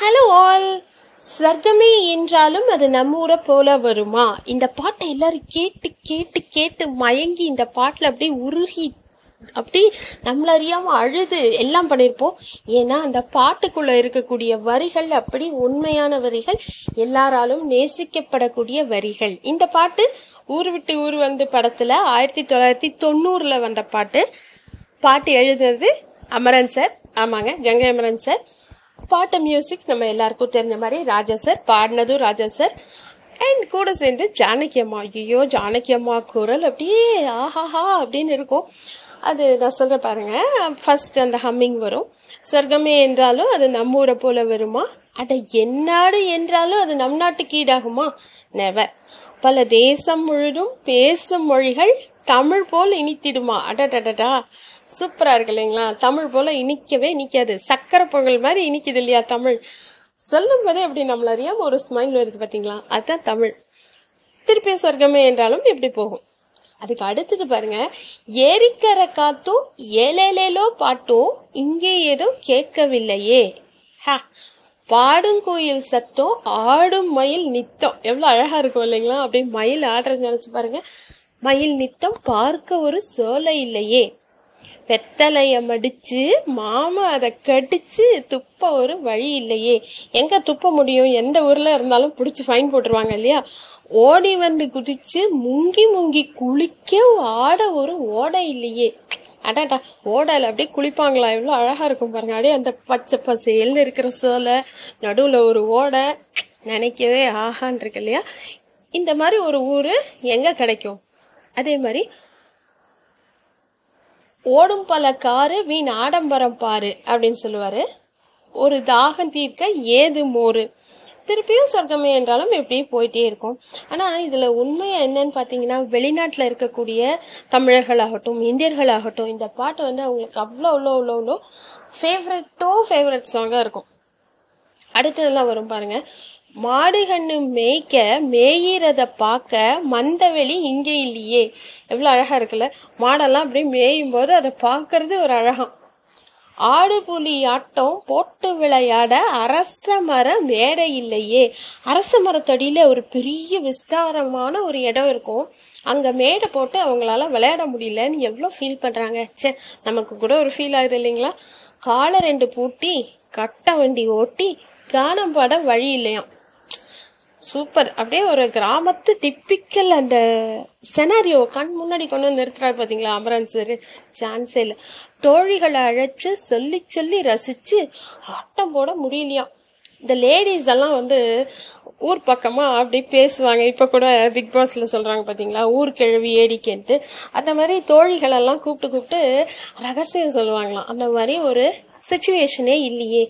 Hello all ஸ்வர்க்கமே என்றாலும் அது நம்ம ஊரை போல வருமா? இந்த பாட்டை எல்லாரும் கேட்டு கேட்டு கேட்டு மயங்கி இந்த பாட்டில் அப்படியே உருகி அப்படி நம்மள அறியாம அழுது எல்லாம் பண்ணியிருப்போம் ஏன்னா அந்த பாட்டுக்குள்ள இருக்கக்கூடிய வரிகள் அப்படி உண்மையான வரிகள் எல்லாராலும் நேசிக்கப்படக்கூடிய வரிகள். இந்த பாட்டு ஊர் விட்டு ஊர் வந்து படத்துல ஆயிரத்தி தொள்ளாயிரத்தி தொண்ணூறுல வந்த பாட்டு. பாட்டு எழுதுனது அமரன் சார். ஆமாங்க கங்கை அமரன் சார். பாட்டு மியூசிக் நம்ம எல்லாருக்கும் தெரிஞ்ச மாதிரி ராஜா சார் பாடினதும் ராஜா சார் அண்ட் கூட சேர்ந்து ஜானகி அம்மா ஐயோ ஜானகி அம்மா குரல் அப்படியே ஆஹாஹா அப்படின்னு இருக்கும். அது நான் சொல்கிறேன் பாருங்கள் ஃபர்ஸ்ட் அந்த ஹம்மிங் வரும். சொர்க்கமே என்றாலும் அது நம்ம ஊரை போல வருமா? அட என்னாடு என்றாலும் அது நம் நாட்டுக்கு ஈடாகுமா? நெவர் பல தேசம் முழுதும் பேசும் மொழிகள் தமிழ் போல் இனித்திடுமா? அடடடடா. சூப்பராக இருக்கு இல்லைங்களா? தமிழ் போல் இனிக்கவே இனிக்காது. சக்கரை பொங்கல் மாதிரி இனிக்குது இல்லையா தமிழ்? சொல்லும் போதே அப்படி நம்மள அறியாமல் ஒரு ஸ்மைல் வருது பார்த்தீங்களா அதுதான் தமிழ். திருப்பியும் சொர்க்கமே என்றாலும் எப்படி போகும். அதுக்கு அடுத்தது பாருங்க. ஏரிக்கரை காத்தும் ஏலேலேலோ பாட்டும் இங்கே ஏதோ கேட்கவில்லையே. ஹா! பாடும் கோயில் சத்தம் ஆடும் மயில் நித்தம். எவ்வளோ அழகாக இருக்கும் இல்லைங்களா? அப்படியே மயில் ஆடுறது நினச்சி பாருங்க. மயில் நித்தம் பார்க்க ஒரு சோலை இல்லையே. வெத்தலைய மடிச்சு மாமா அதை கடிச்சு துப்ப ஒரு வழி இல்லையே. எங்க துப்ப முடியும்? எந்த ஊர்ல இருந்தாலும் பிடிச்சி ஃபைன் போட்டுருவாங்க இல்லையா? ஓடி வந்து குதிச்சு முங்கி முங்கி குளிக்க ஆட ஒரு ஓடை இல்லையே. அடாடா ஓடையில் அப்படியே குளிப்பாங்களா? எவ்வளோ அழகாக இருக்கும் பாருங்க. அப்படியே அந்த பச்சை பசேல்னு இருக்கிற சோலை நடுவில் ஒரு ஓடை நினைக்கவே ஆகான் இருக்கு இல்லையா? இந்த மாதிரி ஒரு ஊர் எங்கே கிடைக்கும்? அதே மாதிரி ஓடும் பல காரு வீண் ஆடம்பரம் பாரு அப்படின்னு சொல்லுவார். ஒரு தாகம் தீர்க்க ஏது மோறு திருப்பியும் சொர்க்கமே என்றாலும் எப்படியே போயிட்டே இருக்கும். ஆனால் இதில் உண்மை என்னன்னு பார்த்தீங்கன்னா வெளிநாட்டில் இருக்கக்கூடிய தமிழர்களாகட்டும் இந்தியர்களாகட்டும் இந்த பாட்டு வந்து அவங்களுக்கு அவ்வளோ அவ்வளோ அவ்வளோ அவ்வளோ ஃபேவரட்டோ ஃபேவரட் சாங்காக இருக்கும். அடுத்ததெல்லாம் வரும் பாருங்கள் மாடுகண்ணு மேய்க்க மேயிறத பார்க்க மந்தவெளி இங்கே இல்லையே. எவ்வளோ அழகாக இருக்குல்ல? மாடெல்லாம் அப்படியே மேயும் போது அதை பார்க்கறது ஒரு அழகாம். ஆடு புலி ஆட்டம் போட்டு விளையாட அரச மர மேடை இல்லையே. அரச மரத்தடியில் ஒரு பெரிய விஸ்தாரமான ஒரு இடம் இருக்கும். அங்கே மேடை போட்டு அவங்களால விளையாட முடியலன்னு எவ்வளோ ஃபீல் பண்ணுறாங்க ச்சே நமக்கு கூட ஒரு ஃபீல் ஆகுது இல்லைங்களா? காலை ரெண்டு பூட்டி கட்ட வண்டி ஓட்டி கானம் பாட வழி இல்லையாம். சூப்பர் அப்படியே ஒரு கிராமத்து டிப்பிக்கல் அந்த செனாரியோ கண் முன்னாடி கொண்டு வந்து நிறுத்துறாரு பார்த்தீங்களா அமரன் சார் சான்ஸே இல்லை. தோழிகளை அழைச்சி சொல்லி சொல்லி ரசித்து ஆட்டம் போட முடியலையாம் இந்த லேடிஸ் எல்லாம் வந்து ஊர் பக்கமாக அப்படி பேசுவாங்க. இப்போ கூட பிக் பாஸில் சொல்கிறாங்க பார்த்தீங்களா ஊர் கிழவி ஏடிக்கேன்ட்டு அந்த மாதிரி தோழிகளெல்லாம் கூப்பிட்டு கூப்பிட்டு ரகசியம் சொல்லுவாங்களாம். அந்த மாதிரி ஒரு சுச்சுவேஷனே இல்லையே.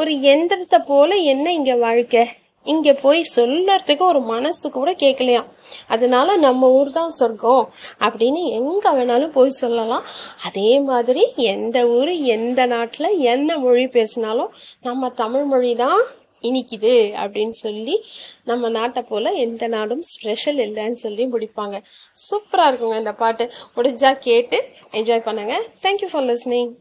ஒரு எந்திரத்தை போல என்ன இங்கே வாழ்க்கை? இங்க போய் சொல்லறதுக்கு ஒரு மனசு கூட கேட்கலையாம் அதனால நம்ம ஊர் தான் சொர்க்கம் அப்படின்னு எங்க வேணாலும் போய் சொல்லலாம். அதே மாதிரி எந்த ஊர் எந்த நாட்டுல என்ன மொழி பேசினாலும் நம்ம தமிழ் மொழி தான் இனிக்குது அப்படின்னு சொல்லி நம்ம நாட்டை போல எந்த நாடும் ஸ்பெஷல் இல்லைன்னு சொல்லி முடிப்பாங்க. சூப்பராக இருக்குங்க இந்த பாட்டு. முடிஞ்சா கேட்டு என்ஜாய் பண்ணுங்க. Thank you for listening